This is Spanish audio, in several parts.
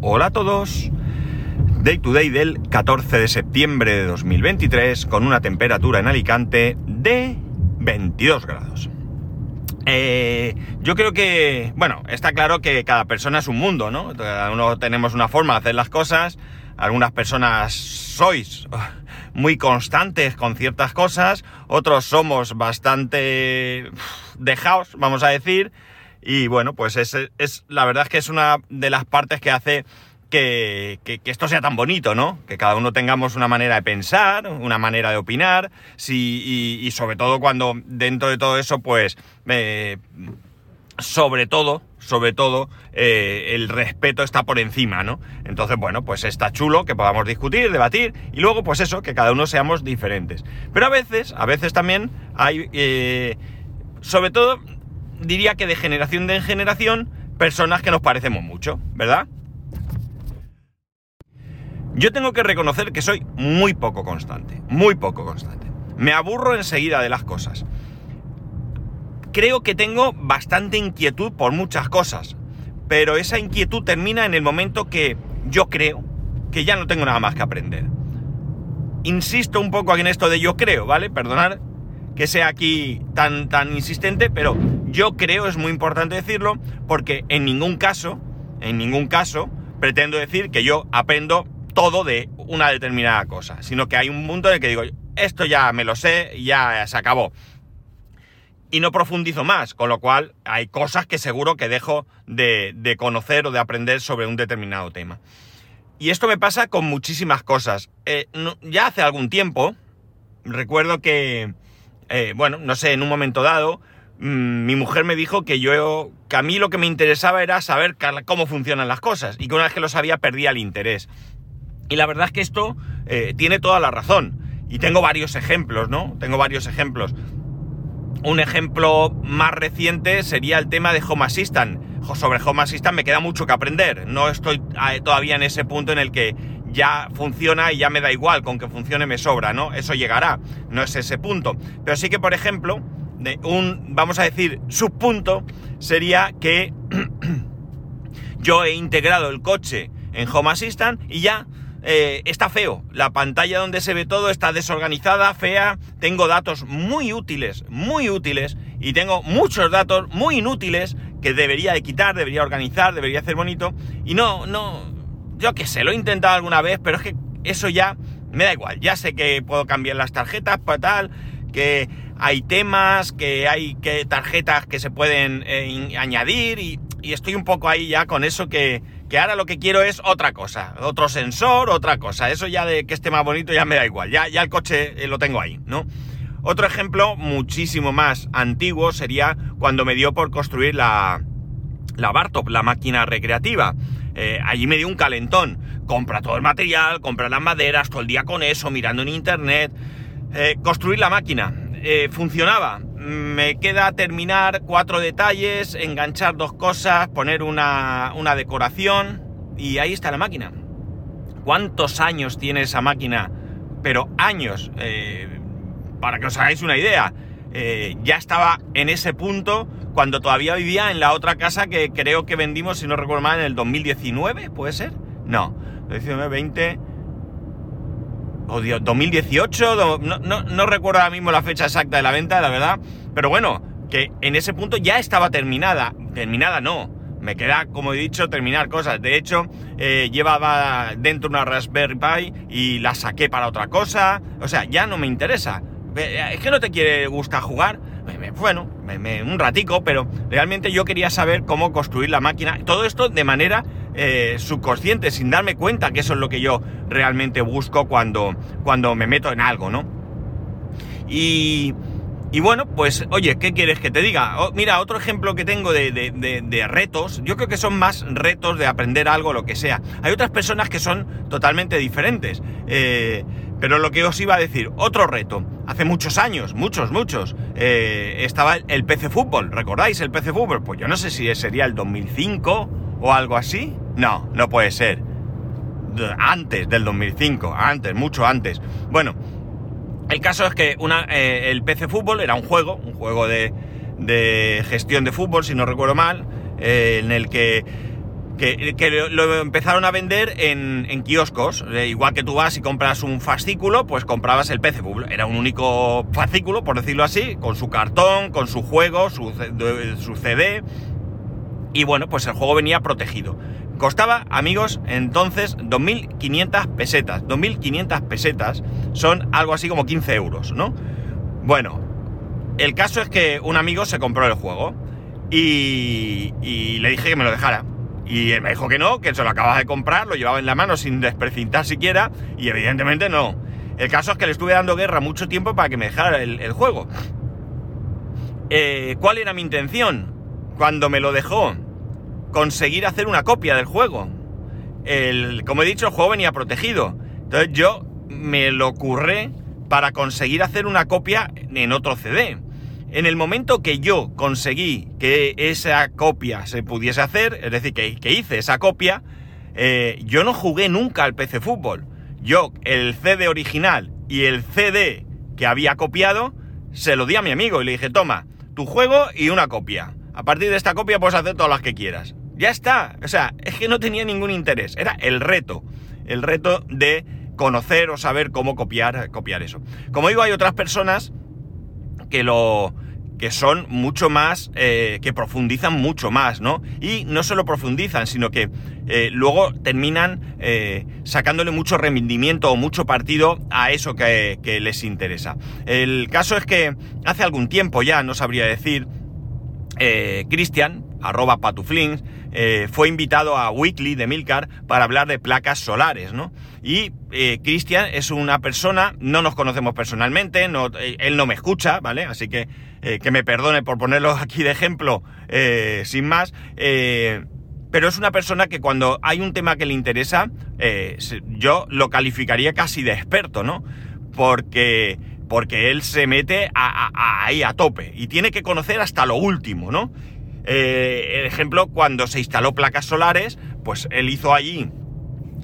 Hola a todos. Day to day del 14 de septiembre de 2023 con una temperatura en Alicante de 22 grados. Eh, yo creo que, bueno, está claro que cada persona es un mundo, ¿no? Cada uno tenemos una forma de hacer las cosas. Algunas personas sois muy constantes con ciertas cosas, otros somos bastante dejados, vamos a decir. Y bueno, pues es, es, la verdad es que es una de las partes que hace que, que, esto sea tan bonito, ¿no? Que cada uno tengamos una manera de pensar, una manera de opinar, y, y, sobre todo cuando dentro de todo eso, pues, eh, sobre todo, sobre todo, eh, el respeto está por encima, ¿no? Entonces, bueno, pues está chulo que podamos discutir, debatir, y luego, pues eso, que cada uno seamos diferentes. Pero a veces, a veces también hay, eh, sobre todo, diría que de generación en generación, personas que nos parecemos mucho, ¿verdad? Yo tengo que reconocer que soy muy poco constante, muy poco constante. Me aburro enseguida de las cosas. Creo que tengo bastante inquietud por muchas cosas, pero esa inquietud termina en el momento que yo creo que ya no tengo nada más que aprender. Insisto un poco en esto de yo creo, ¿vale? Perdonad que sea aquí tan, tan insistente, pero yo creo, es muy importante decirlo, porque en ningún caso, en ningún caso, pretendo decir que yo aprendo todo de una determinada cosa, sino que hay un punto en el que digo, esto ya me lo sé, ya se acabó. Y no profundizo más, con lo cual hay cosas que seguro que dejo de, conocer o de aprender sobre un determinado tema. Y esto me pasa con muchísimas cosas. Eh, ya hace algún tiempo, recuerdo que, eh, bueno, no sé, en un momento dado, mmm, mi mujer me dijo que yo, que a mí lo que me interesaba era saber cómo funcionan las cosas y que una vez que lo sabía perdía el interés. Y la verdad es que esto eh, tiene toda la razón. Y tengo varios ejemplos, ¿no? Tengo varios ejemplos. Un ejemplo más reciente sería el tema de Home Assistant. Sobre Home Assistant me queda mucho que aprender. No estoy todavía en ese punto en el que ya funciona y ya me da igual, con que funcione me sobra, ¿no? Eso llegará, no es ese punto. Pero sí que, por ejemplo, de un, vamos a decir, subpunto sería que yo he integrado el coche en Home Assistant y ya eh, está feo. La pantalla donde se ve todo está desorganizada, fea. Tengo datos muy útiles, muy útiles. Y tengo muchos datos muy inútiles que debería de quitar, debería organizar, debería hacer bonito. Y no, no, yo que sé, lo he intentado alguna vez, pero es que eso ya me da igual. Ya sé que puedo cambiar las tarjetas para tal, que hay temas, que hay que tarjetas que se pueden eh, añadir y, estoy un poco ahí ya con eso que que ahora lo que quiero es otra cosa, otro sensor, otra cosa. Eso ya de que esté más bonito ya me da igual, ya, ya el coche eh, lo tengo ahí, ¿no? Otro ejemplo muchísimo más antiguo sería cuando me dio por construir la, la Bartop, la máquina recreativa. Eh, allí me dio un calentón. Compra todo el material, compra las maderas, todo el día con eso, mirando en internet. Construir la máquina. Eh, funcionaba. Me queda terminar cuatro detalles, enganchar dos cosas, poner una, una decoración y ahí está la máquina. ¿Cuántos años tiene esa máquina? Pero años. Eh, para que os hagáis una idea. Eh, ya estaba en ese punto cuando todavía vivía en la otra casa que creo que vendimos, si no recuerdo mal, en el 2019, ¿puede ser? No, 19, 20, o 2018, no, no, no, recuerdo ahora mismo la fecha exacta de la venta, la verdad, pero bueno, que en ese punto ya estaba terminada, terminada no, me queda, como he dicho, terminar cosas, de hecho, eh, llevaba dentro una Raspberry Pi y la saqué para otra cosa, o sea, ya no me interesa, es que no te quiere gusta jugar, bueno, un ratico, pero realmente yo quería saber cómo construir la máquina, todo esto de manera eh, subconsciente, sin darme cuenta que eso es lo que yo realmente busco cuando, cuando me meto en algo, ¿no? Y, y bueno, pues oye, ¿qué quieres que te diga? Oh, mira, otro ejemplo que tengo de, de, retos, yo creo que son más retos de aprender algo, lo que sea. Hay otras personas que son totalmente diferentes. Eh, pero lo que os iba a decir, otro reto. Hace muchos años, muchos, muchos, eh, estaba el, el PC Fútbol. ¿Recordáis el PC Fútbol? Pues yo no sé si sería el 2005 o algo así. No, no puede ser. Antes del 2005, antes, mucho antes. Bueno, el caso es que eh, el PC Fútbol era un juego, un juego de, gestión de fútbol, si no recuerdo mal, eh, en el que lo, empezaron a vender en, en kioscos. Eh, igual que tú vas y compras un fascículo, pues comprabas el PC Fútbol. Era un único fascículo, por decirlo así, con su cartón, con su juego, su CD. Y bueno, pues el juego venía protegido. Costaba, amigos, entonces 2.500 pesetas. 2.500 pesetas son algo así como 15 euros, ¿no? Bueno, el caso es que un amigo se compró el juego y, y le dije que me lo dejara. Y él me dijo que no, que se lo acababa de comprar, lo llevaba en la mano sin desprecintar siquiera, y evidentemente no. El caso es que le estuve dando guerra mucho tiempo para que me dejara el, juego. Eh, ¿Cuál era mi intención? Cuando me lo dejó, conseguir hacer una copia del juego. El, como he dicho, el juego venía protegido. Entonces yo me lo curré para conseguir hacer una copia en otro CD. En el momento que yo conseguí que esa copia se pudiese hacer, es decir, que, hice esa copia, eh, yo no jugué nunca al PC Fútbol. Yo el CD original y el CD que había copiado, se lo di a mi amigo y le dije, toma, tu juego y una copia. A partir de esta copia puedes hacer todas las que quieras. Ya está. O sea, es que no tenía ningún interés. Era el reto. El reto de conocer o saber cómo copiar, copiar eso. Como digo, hay otras personas que lo que son mucho más, eh, que profundizan mucho más, ¿no? Y no solo profundizan, sino que eh, luego terminan eh, sacándole mucho rendimiento o mucho partido a eso que, que les interesa. El caso es que hace algún tiempo ya, no sabría decir, eh, Cristian, arroba patuflings, eh, fue invitado a Weekly de Milcar para hablar de placas solares, ¿no? Y eh, Cristian es una persona, no nos conocemos personalmente, eh, él no me escucha, ¿vale? Así que eh, que me perdone por ponerlo aquí de ejemplo, sin más. pero es una persona que cuando hay un tema que le interesa, yo lo calificaría casi de experto, ¿no? Porque, porque él se mete a- ahí a tope y tiene que conocer hasta lo último, ¿no? Eh, el ejemplo, cuando se instaló placas solares, pues él hizo allí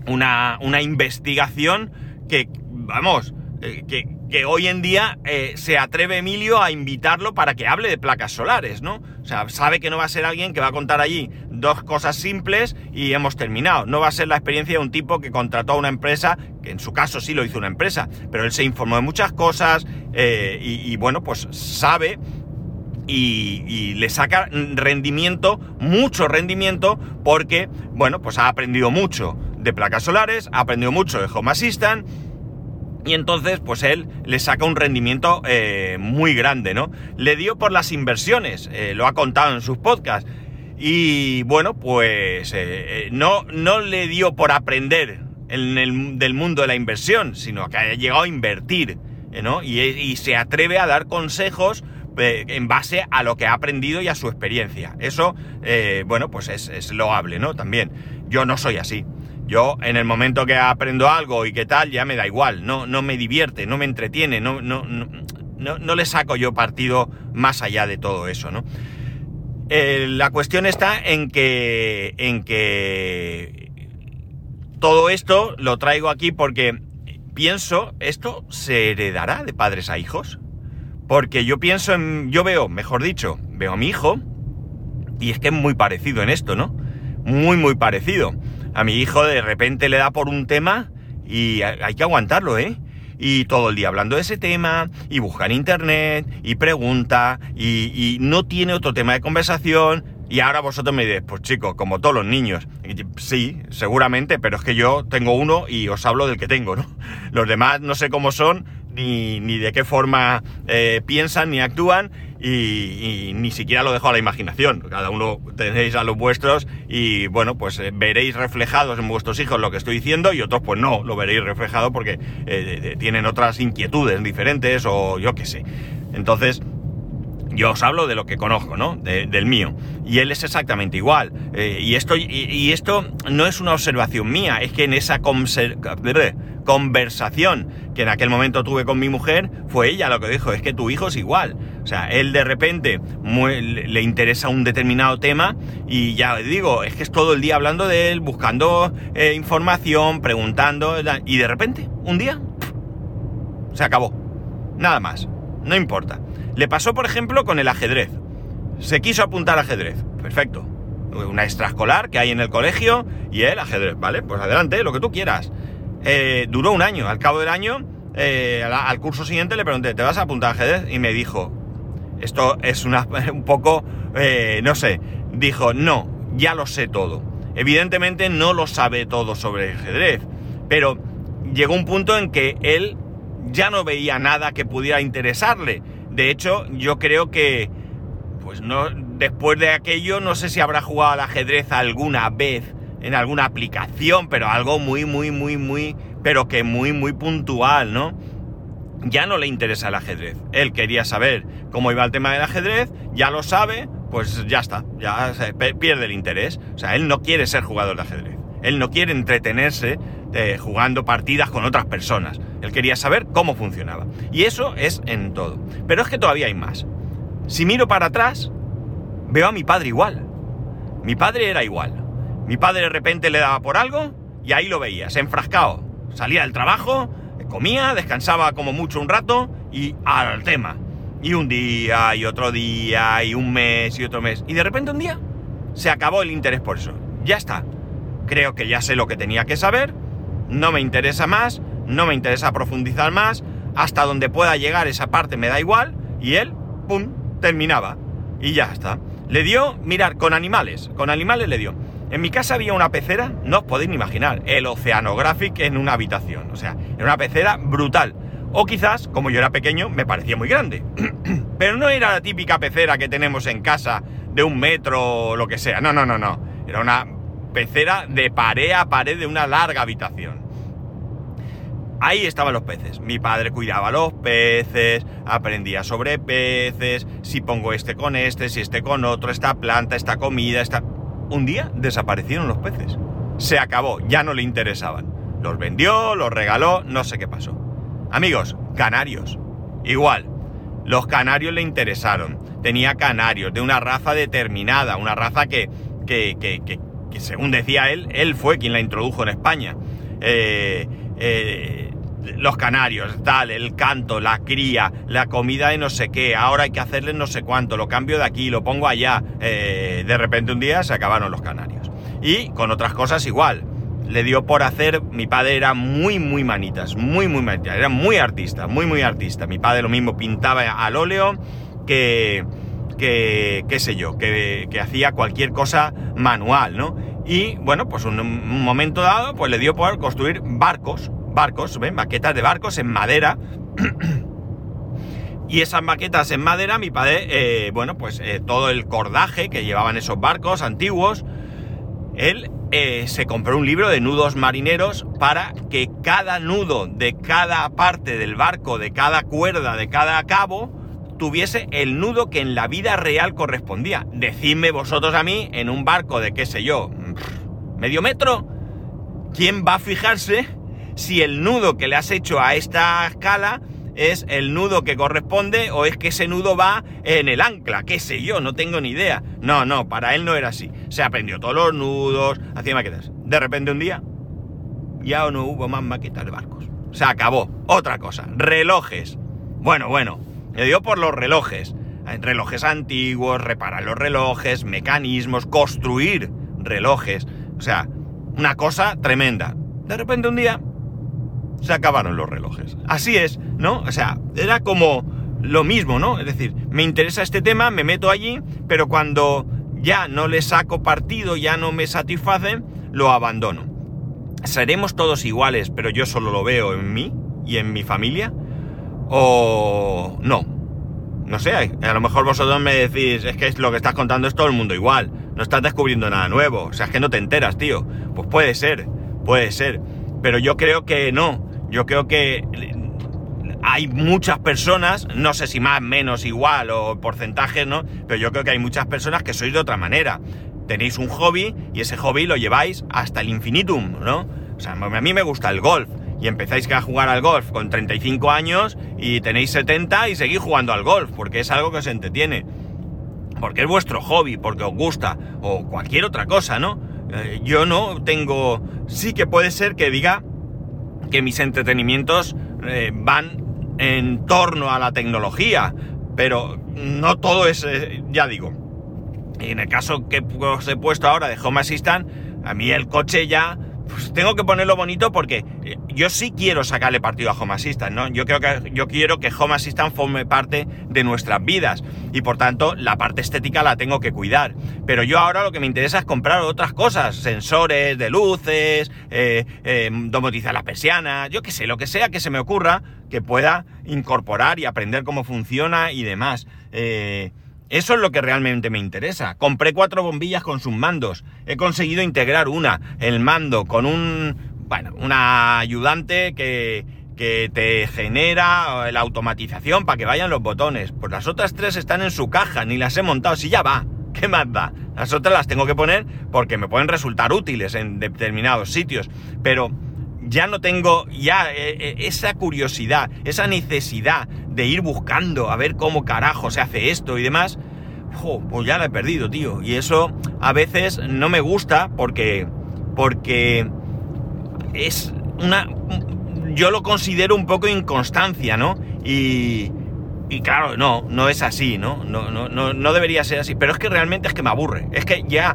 una, una investigación que, vamos, eh, que, que hoy en día eh, se atreve Emilio a invitarlo para que hable de placas solares, ¿no? O sea, sabe que no va a ser alguien que va a contar allí dos cosas simples y hemos terminado. No va a ser la experiencia de un tipo que contrató a una empresa, que en su caso sí lo hizo una empresa, pero él se informó de muchas cosas eh, y, bueno, pues sabe y, y, le saca rendimiento, mucho rendimiento, porque, bueno, pues ha aprendido mucho de placas solares, ha aprendido mucho de Home Assistant, y entonces, pues él le saca un rendimiento eh, muy grande, ¿no? Le dio por las inversiones, eh, lo ha contado en sus podcasts. Y bueno, pues eh, no, no le dio por aprender en el, del mundo de la inversión, sino que ha llegado a invertir, ¿no? Y, se atreve a dar consejos en base a lo que ha aprendido y a su experiencia. Eso, bueno, pues es, es loable, ¿no? También. Yo no soy así. Yo, en el momento que aprendo algo y qué tal, ya me da igual, no, no me divierte, no me entretiene, no, no, no, no, le saco yo partido más allá de todo eso, ¿no? Eh, la cuestión está en que, en que todo esto lo traigo aquí porque pienso, ¿esto se heredará de padres a hijos? Porque yo pienso en, yo veo, mejor dicho, veo a mi hijo y es que es muy parecido en esto, ¿no? Muy, muy parecido a mi hijo de repente le da por un tema y hay que aguantarlo, ¿eh? Y todo el día hablando de ese tema, y busca en internet, y pregunta, y, no tiene otro tema de conversación. Y ahora vosotros me diréis, pues chicos, como todos los niños. Sí, seguramente, pero es que yo tengo uno y os hablo del que tengo, ¿no? Los demás no sé cómo son, ni, ni de qué forma eh, piensan ni actúan, y, ni siquiera lo dejo a la imaginación. Cada uno tenéis a los vuestros y bueno, pues eh, veréis reflejados en vuestros hijos lo que estoy diciendo y otros pues no, lo veréis reflejado porque eh, tienen otras inquietudes diferentes o yo qué sé. Entonces, yo os hablo de lo que conozco, ¿no? De, del mío. Y él es exactamente igual. Y, esto, y, esto no es una observación mía, es que en esa conversación que en aquel momento tuve con mi mujer, fue ella lo que dijo, es que tu hijo es igual. O sea, él de repente muy, le interesa un determinado tema y ya digo, es que es todo el día hablando de él, buscando eh, información, preguntando, y de repente, un día, se acabó. Nada más. No importa. Le pasó, por ejemplo, con el ajedrez. Se quiso apuntar ajedrez. Perfecto. una extraescolar que hay en el colegio y él ajedrez, ¿vale? Pues adelante, lo que tú quieras. Eh, duró un año, al cabo del año, eh, al, curso siguiente le pregunté, ¿te vas a apuntar a ajedrez? Y me dijo, esto es una, un poco, eh, no sé, dijo, no, ya lo sé todo. Evidentemente no lo sabe todo sobre ajedrez, pero llegó un punto en que él ya no veía nada que pudiera interesarle. De hecho, yo creo que, pues no, después de aquello, no sé si habrá jugado al ajedrez alguna vez en alguna aplicación, pero algo muy, muy, muy, muy, pero que muy, muy puntual, ¿no? Ya no le interesa el ajedrez. Él quería saber cómo iba el tema del ajedrez, ya lo sabe, pues ya está, ya pierde el interés. O sea, él no quiere ser jugador de ajedrez. Él no quiere entretenerse eh, jugando partidas con otras personas. Él quería saber cómo funcionaba. Y eso es en todo. Pero es que todavía hay más. Si miro para atrás, veo a mi padre igual. Mi padre era igual. Mi padre de repente le daba por algo y ahí lo veías, enfrascado. Salía del trabajo, comía, descansaba como mucho un rato y al tema. Y un día, y otro día, y un mes, y otro mes. Y de repente un día se acabó el interés por eso. Ya está. Creo que ya sé lo que tenía que saber. No me interesa más. No me interesa profundizar más. Hasta donde pueda llegar esa parte me da igual. Y él, ¡pum!, terminaba. Y ya está. Le dio, mirar, con animales. Con animales le dio. En mi casa había una pecera, no os podéis ni imaginar, el Oceanographic en una habitación. O sea, era una pecera brutal. O quizás, como yo era pequeño, me parecía muy grande. Pero no era la típica pecera que tenemos en casa de un metro o lo que sea. No, no, no, no. Era una pecera de pared a pared de una larga habitación. Ahí estaban los peces. Mi padre cuidaba los peces, aprendía sobre peces, si pongo este con este, si este con otro, esta planta, esta comida, esta un día desaparecieron los peces. Se acabó, ya no le interesaban. Los vendió, los regaló, no sé qué pasó. Amigos, canarios. Igual, los canarios le interesaron. Tenía canarios de una raza determinada, una raza que, que, que, que, según decía él, él fue quien la introdujo en España. Eh, eh, los canarios, tal, el canto, la cría, la comida de no sé qué, ahora hay que hacerle no sé cuánto, lo cambio de aquí, lo pongo allá. Eh, de repente un día se acabaron los canarios. Y con otras cosas igual. Le dio por hacer, mi padre era muy, muy manitas, muy, muy manitas, era muy artista, muy, muy artista. Mi padre lo mismo pintaba al óleo que, que qué sé yo, que, que hacía cualquier cosa manual, ¿no? Y bueno, pues un, un momento dado, pues le dio por construir barcos, barcos, ¿ven? Maquetas de barcos en madera. y esas maquetas en madera, mi padre, eh, bueno, pues eh, todo el cordaje que llevaban esos barcos antiguos, él eh, se compró un libro de nudos marineros para que cada nudo de cada parte del barco, de cada cuerda, de cada cabo, tuviese el nudo que en la vida real correspondía. Decidme vosotros a mí, en un barco de qué sé yo, medio metro, ¿quién va a fijarse si el nudo que le has hecho a esta escala es el nudo que corresponde o es que ese nudo va en el ancla, qué sé yo, no tengo ni idea. No, no, para él no era así. Se aprendió todos los nudos, hacía maquetas. De repente un día ya no hubo más maquetas de barcos. Se acabó. Otra cosa, relojes. Bueno, bueno, le dio por los relojes. Relojes antiguos, reparar los relojes, mecanismos, construir relojes. O sea, una cosa tremenda. De repente un día se acabaron los relojes. Así es, ¿no? O sea, era como lo mismo, ¿no? Es decir, me interesa este tema, me meto allí, pero cuando ya no le saco partido, ya no me satisface, lo abandono. ¿Seremos todos iguales, pero yo solo lo veo en mí y en mi familia? ¿O no? No sé, a lo mejor vosotros me decís, es que lo que estás contando es todo el mundo igual, no estás descubriendo nada nuevo, o sea, es que no te enteras, tío. Pues puede ser, puede ser, pero yo creo que no, yo creo que hay muchas personas, no sé si más, menos, igual o porcentajes, ¿no? Pero yo creo que hay muchas personas que sois de otra manera. Tenéis un hobby y ese hobby lo lleváis hasta el infinitum, ¿no? O sea, a mí me gusta el golf y empezáis a jugar al golf con 35 años y tenéis 70 y seguís jugando al golf porque es algo que os entretiene. Porque es vuestro hobby, porque os gusta o cualquier otra cosa, ¿no? Eh, yo no tengo... Sí que puede ser que diga que mis entretenimientos eh, van en torno a la tecnología, pero no todo es, eh, ya digo, en el caso que os he puesto ahora de Home Assistant, a mí el coche ya pues tengo que ponerlo bonito porque eh, yo sí quiero sacarle partido a Home Assistant, ¿no? Yo creo que yo quiero que Home Assistant forme parte de nuestras vidas y por tanto la parte estética la tengo que cuidar. Pero yo ahora lo que me interesa es comprar otras cosas, sensores de luces, eh, eh, domotizar las persianas, yo qué sé, lo que sea que se me ocurra que pueda incorporar y aprender cómo funciona y demás. Eh, eso es lo que realmente me interesa. Compré cuatro bombillas con sus mandos. He conseguido integrar una, el mando, con un, bueno, una ayudante que, que te genera la automatización para que vayan los botones. Pues las otras tres están en su caja, ni las he montado, si ya va. ¿Qué más da? Las otras las tengo que poner porque me pueden resultar útiles en determinados sitios. Pero ya no tengo ya eh, eh, esa curiosidad, esa necesidad de ir buscando a ver cómo carajo se hace esto y demás, pues ya la he perdido, tío. Y eso a veces no me gusta porque, porque es una... Yo lo considero un poco inconstancia, ¿no? Y, y claro, no, no es así, ¿no? No, no, no, no debería ser así. Pero es que realmente es que me aburre. Es que ya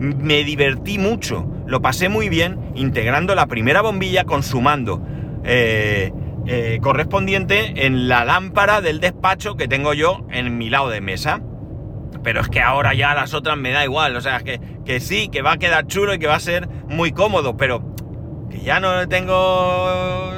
me divertí mucho. Lo pasé muy bien integrando la primera bombilla con su mando. Eh, eh, correspondiente en la lámpara del despacho que tengo yo en mi lado de mesa. Pero es que ahora ya las otras me da igual, o sea, que, que sí, que va a quedar chulo y que va a ser muy cómodo, pero que ya no tengo...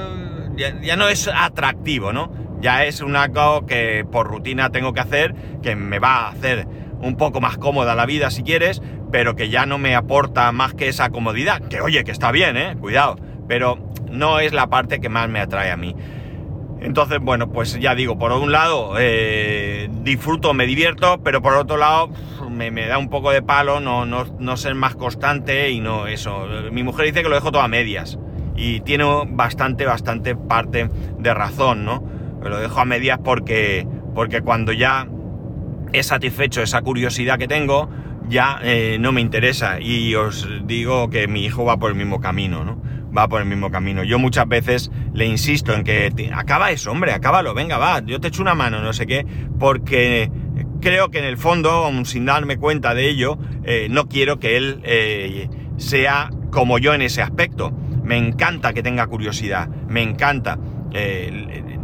Ya, no es atractivo, ¿no? Ya es una cosa que por rutina tengo que hacer, que me va a hacer un poco más cómoda la vida si quieres, pero que ya no me aporta más que esa comodidad, que oye, que está bien, ¿eh? Cuidado, pero no es la parte que más me atrae a mí. Entonces, bueno, pues ya digo, por un lado eh, disfruto, me divierto, pero por otro lado me, da un poco de palo no, no, ser más constante y no eso. Mi mujer dice que lo dejo todo a medias y tiene bastante, bastante parte de razón, ¿no? Lo dejo a medias porque, porque cuando ya he satisfecho esa curiosidad que tengo, ya eh, no me interesa y os digo que mi hijo va por el mismo camino, ¿no? va por el mismo camino. Yo muchas veces le insisto en que acaba eso, hombre, acábalo, venga, va, yo te echo una mano, no sé qué, porque creo que en el fondo, sin darme cuenta de ello, eh, no quiero que él eh, sea como yo en ese aspecto. Me encanta que tenga curiosidad, me encanta.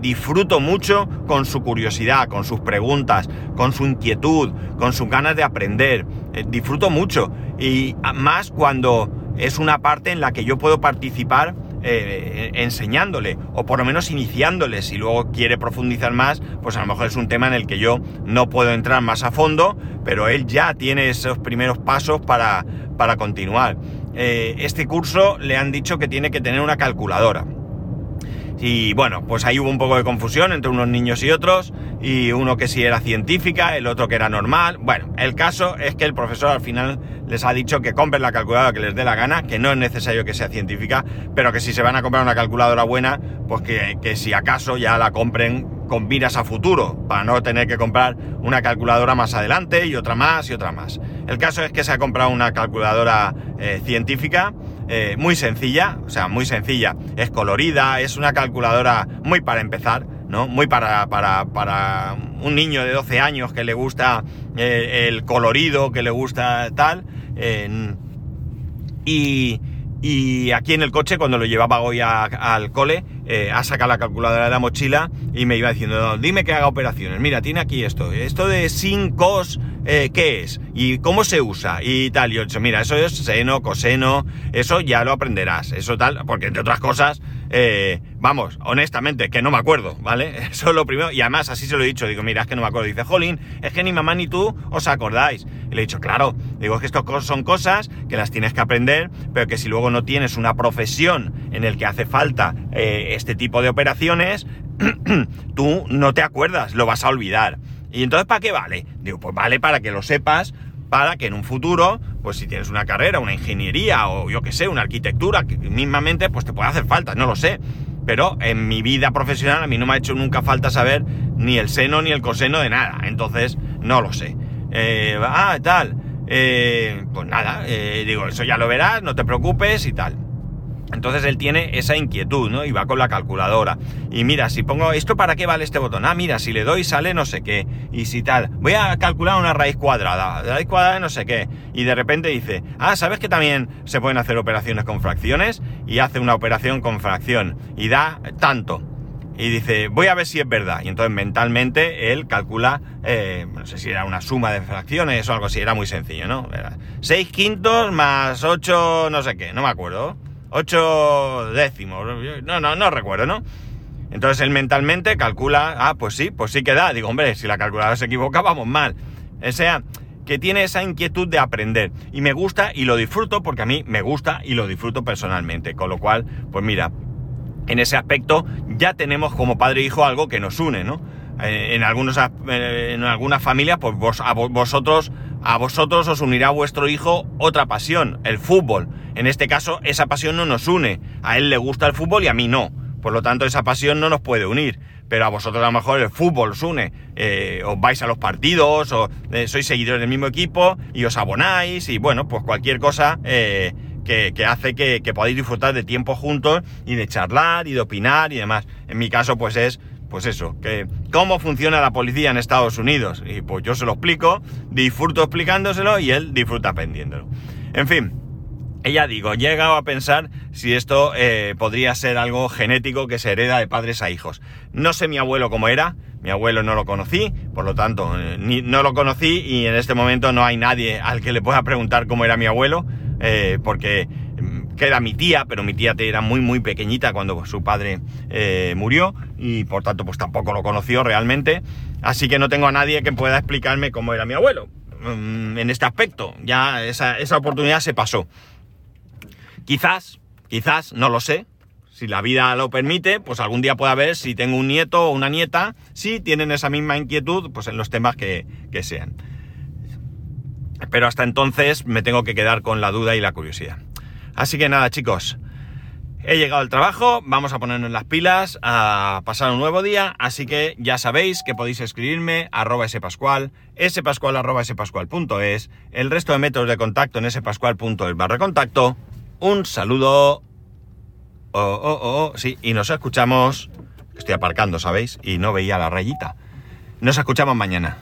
Disfruto mucho con su curiosidad, con sus preguntas, con su inquietud, con sus ganas de aprender. Disfruto mucho. Y más cuando es una parte en la que yo puedo participar eh, enseñándole o por lo menos iniciándole. Si luego quiere profundizar más, pues a lo mejor es un tema en el que yo no puedo entrar más a fondo, pero él ya tiene esos primeros pasos para, para continuar. Eh, este curso le han dicho que tiene que tener una calculadora. Y bueno, pues ahí hubo un poco de confusión entre unos niños y otros, y uno que sí era científica, el otro que era normal. Bueno, el caso es que el profesor al final les ha dicho que compren la calculadora que les dé la gana, que no es necesario que sea científica, pero que si se van a comprar una calculadora buena, pues que, que si acaso ya la compren con miras a futuro, para no tener que comprar una calculadora más adelante y otra más y otra más. El caso es que se ha comprado una calculadora eh, científica eh, muy sencilla, o sea, muy sencilla, es colorida, es una calculadora muy para empezar, ¿no? Muy para, para, para un niño de 12 años que le gusta eh, el colorido, que le gusta tal. y, y aquí en el coche, cuando lo llevaba hoy al cole, eh, ha sacado la calculadora de la mochila y me iba diciendo, dime que haga operaciones. Mira, tiene aquí esto. Esto de sin cos, eh, ¿qué es? ¿Y cómo se usa? Y tal. Y yo mira, eso es seno, coseno, eso ya lo aprenderás. Eso tal, porque entre otras cosas, eh, vamos, honestamente, que no me acuerdo, ¿vale? Eso es lo primero. Y además, así se lo he dicho. Digo, mira, es que no me acuerdo. Dice, Jolín, es que ni mamá ni tú os acordáis. Y le he dicho, claro. Digo, es que esto son cosas que las tienes que aprender, pero que si luego no tienes una profesión en el que hace falta eh, este tipo de operaciones, tú no te acuerdas, lo vas a olvidar. ¿Y entonces para qué vale? Digo, pues vale para que lo sepas, para que en un futuro, pues si tienes una carrera, una ingeniería o yo que sé, una arquitectura, que mismamente pues te puede hacer falta, no lo sé. Pero en mi vida profesional a mí no me ha hecho nunca falta saber ni el seno ni el coseno de nada. Entonces, no lo sé. Eh, ah, tal. Eh, pues nada, eh, digo, eso ya lo verás, no te preocupes y tal. Entonces él tiene esa inquietud, ¿no? Y va con la calculadora. Y mira, si pongo esto, ¿para qué vale este botón? Ah, mira, si le doy sale no sé qué. Y si tal, voy a calcular una raíz cuadrada, raíz cuadrada de no sé qué. Y de repente dice, ah, ¿sabes que también se pueden hacer operaciones con fracciones? Y hace una operación con fracción. Y da tanto. Y dice, voy a ver si es verdad. Y entonces mentalmente él calcula, eh, no sé si era una suma de fracciones o algo así, era muy sencillo, ¿no? 6 quintos más 8 no sé qué, no me acuerdo. 8 décimos, no, no, no recuerdo, ¿no? Entonces él mentalmente calcula, ah, pues sí, pues sí que da. Digo, hombre, si la calculadora se equivoca, vamos mal. O sea, que tiene esa inquietud de aprender. Y me gusta y lo disfruto porque a mí me gusta y lo disfruto personalmente. Con lo cual, pues mira, en ese aspecto ya tenemos como padre e hijo algo que nos une, ¿no? Eh, en, algunos, eh, en algunas familias, pues vos, a vosotros, a vosotros os unirá vuestro hijo otra pasión, el fútbol. En este caso, esa pasión no nos une. A él le gusta el fútbol y a mí no. Por lo tanto, esa pasión no nos puede unir. Pero a vosotros a lo mejor el fútbol os une. Eh, os vais a los partidos, o sois seguidores del mismo equipo y os abonáis y bueno, pues cualquier cosa que, hace que, que, podáis disfrutar de tiempo juntos y de charlar y de opinar y demás. En mi caso, pues es, pues eso, que cómo funciona la policía en Estados Unidos. Y pues yo se lo explico, disfruto explicándoselo y él disfruta aprendiéndolo. En fin, ya digo, he llegado a pensar si esto eh, podría ser algo genético que se hereda de padres a hijos. No sé mi abuelo cómo era, mi abuelo no lo conocí, por lo tanto, eh, no lo conocí y en este momento no hay nadie al que le pueda preguntar cómo era mi abuelo. Eh, porque queda mi tía, pero mi tía era muy muy pequeñita cuando su padre eh, murió y por tanto pues tampoco lo conoció realmente, así que no tengo a nadie que pueda explicarme cómo era mi abuelo mm, en este aspecto, ya esa, esa oportunidad se pasó. Quizás, quizás, no lo sé, si la vida lo permite, pues algún día pueda ver si tengo un nieto o una nieta, si tienen esa misma inquietud, pues en los temas que, que sean. Pero hasta entonces me tengo que quedar con la duda y la curiosidad. Así que nada, chicos. He llegado al trabajo, vamos a ponernos las pilas, a pasar un nuevo día, así que ya sabéis que podéis escribirme arroba spascual, spascual el resto de métodos de contacto en spascual.es barra contacto. Un saludo. Oh, oh, oh, oh, sí, y nos escuchamos. Estoy aparcando, ¿sabéis? Y no veía la rayita. Nos escuchamos mañana.